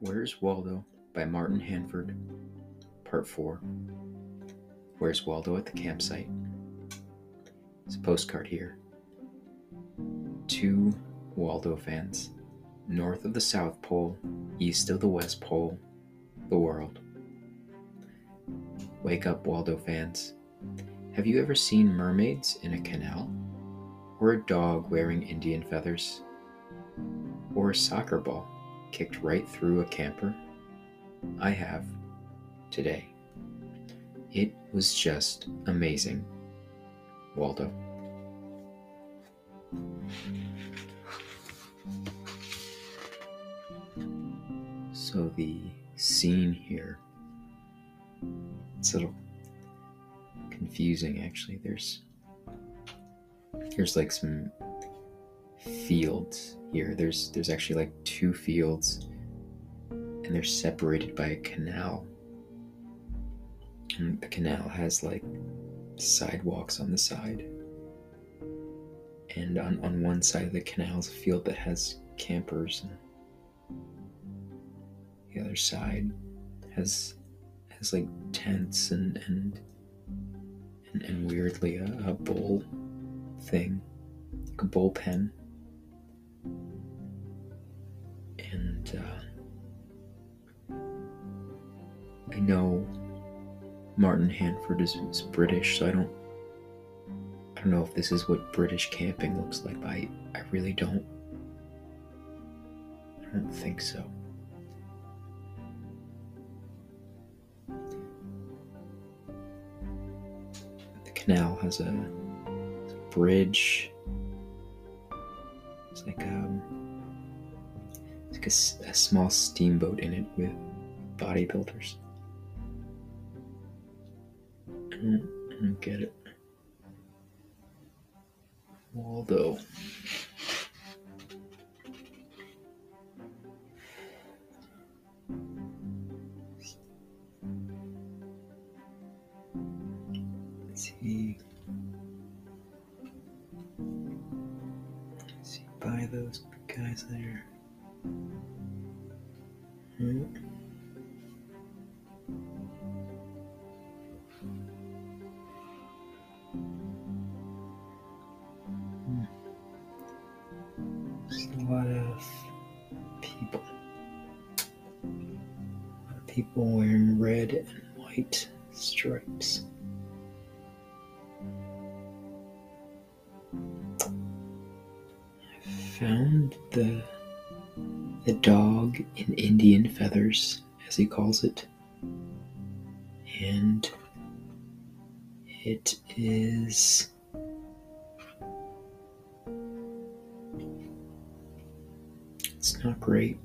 Where's Waldo by Martin Handford, Part 4. Where's Waldo at the campsite? It's a postcard here. Two Waldo fans, north of the South Pole, east of the West Pole, the world. Wake up, Waldo fans. Have you ever seen mermaids in a canal? Or a dog wearing Indian feathers? Or a soccer ball kicked right through a camper? I have today. It was just amazing. Waldo. So the scene here it's a little confusing actually. There's there's like some fields here. There's there's actually like two fields and they're separated by a canal. And the canal has like sidewalks on the side. And on, on one side of the canal is a field that has campers and the other side has has like tents and and and, and weirdly a, a bull thing, like a bullpen. I know Martin Handford is, is British, so I don't I don't know if this is what British camping looks like, but I, I really don't I don't think so. The canal has a, has a bridge. It's like um, it's like a, a small steamboat in it with bodybuilders. I don't, get it. Waldo. see see by those guys there. Hmm. People wearing red and white stripes. I found the the dog in Indian feathers, as he calls it, and it is it's not great.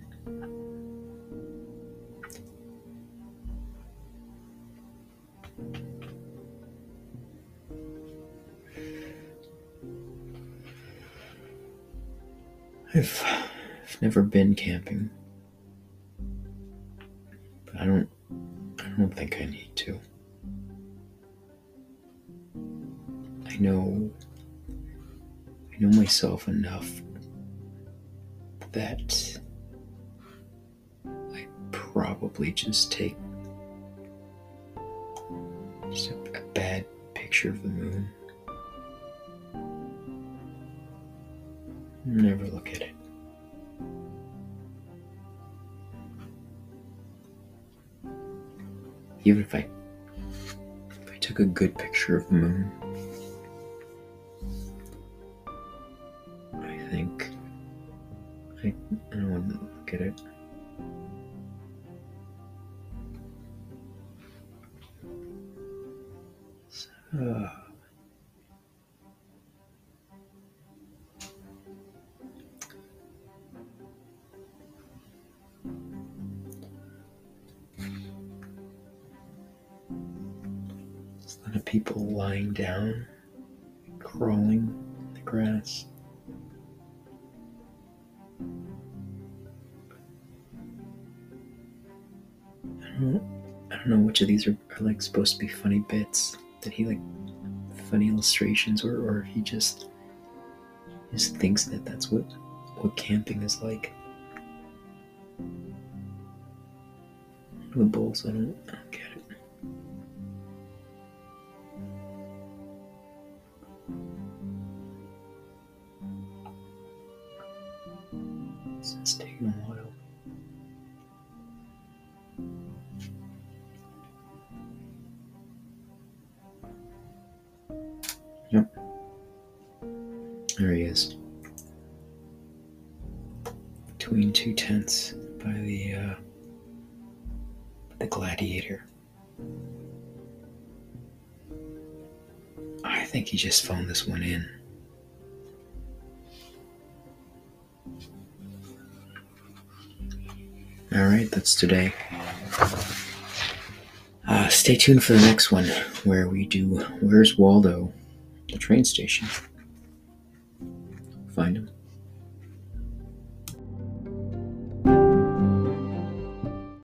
I've, I've never been camping, but I don't I don't think I need to. I know I know myself enough that I probably just take just a, a bad picture of the moon Never look at it. Even if I if I took a good picture of the moon, I think I, I wouldn't look at it. So, of people lying down, crawling in the grass. I don't, I don't know which of these are, are like supposed to be funny bits that he like funny illustrations or or he just just thinks that that's what what camping is like. The bulls, I don't, I don't get it. There he is. Between two tents by the uh, the gladiator. I think he just phoned this one in. All right, that's today. Uh, stay tuned for the next one where we do Where's Waldo? The train station. Find him.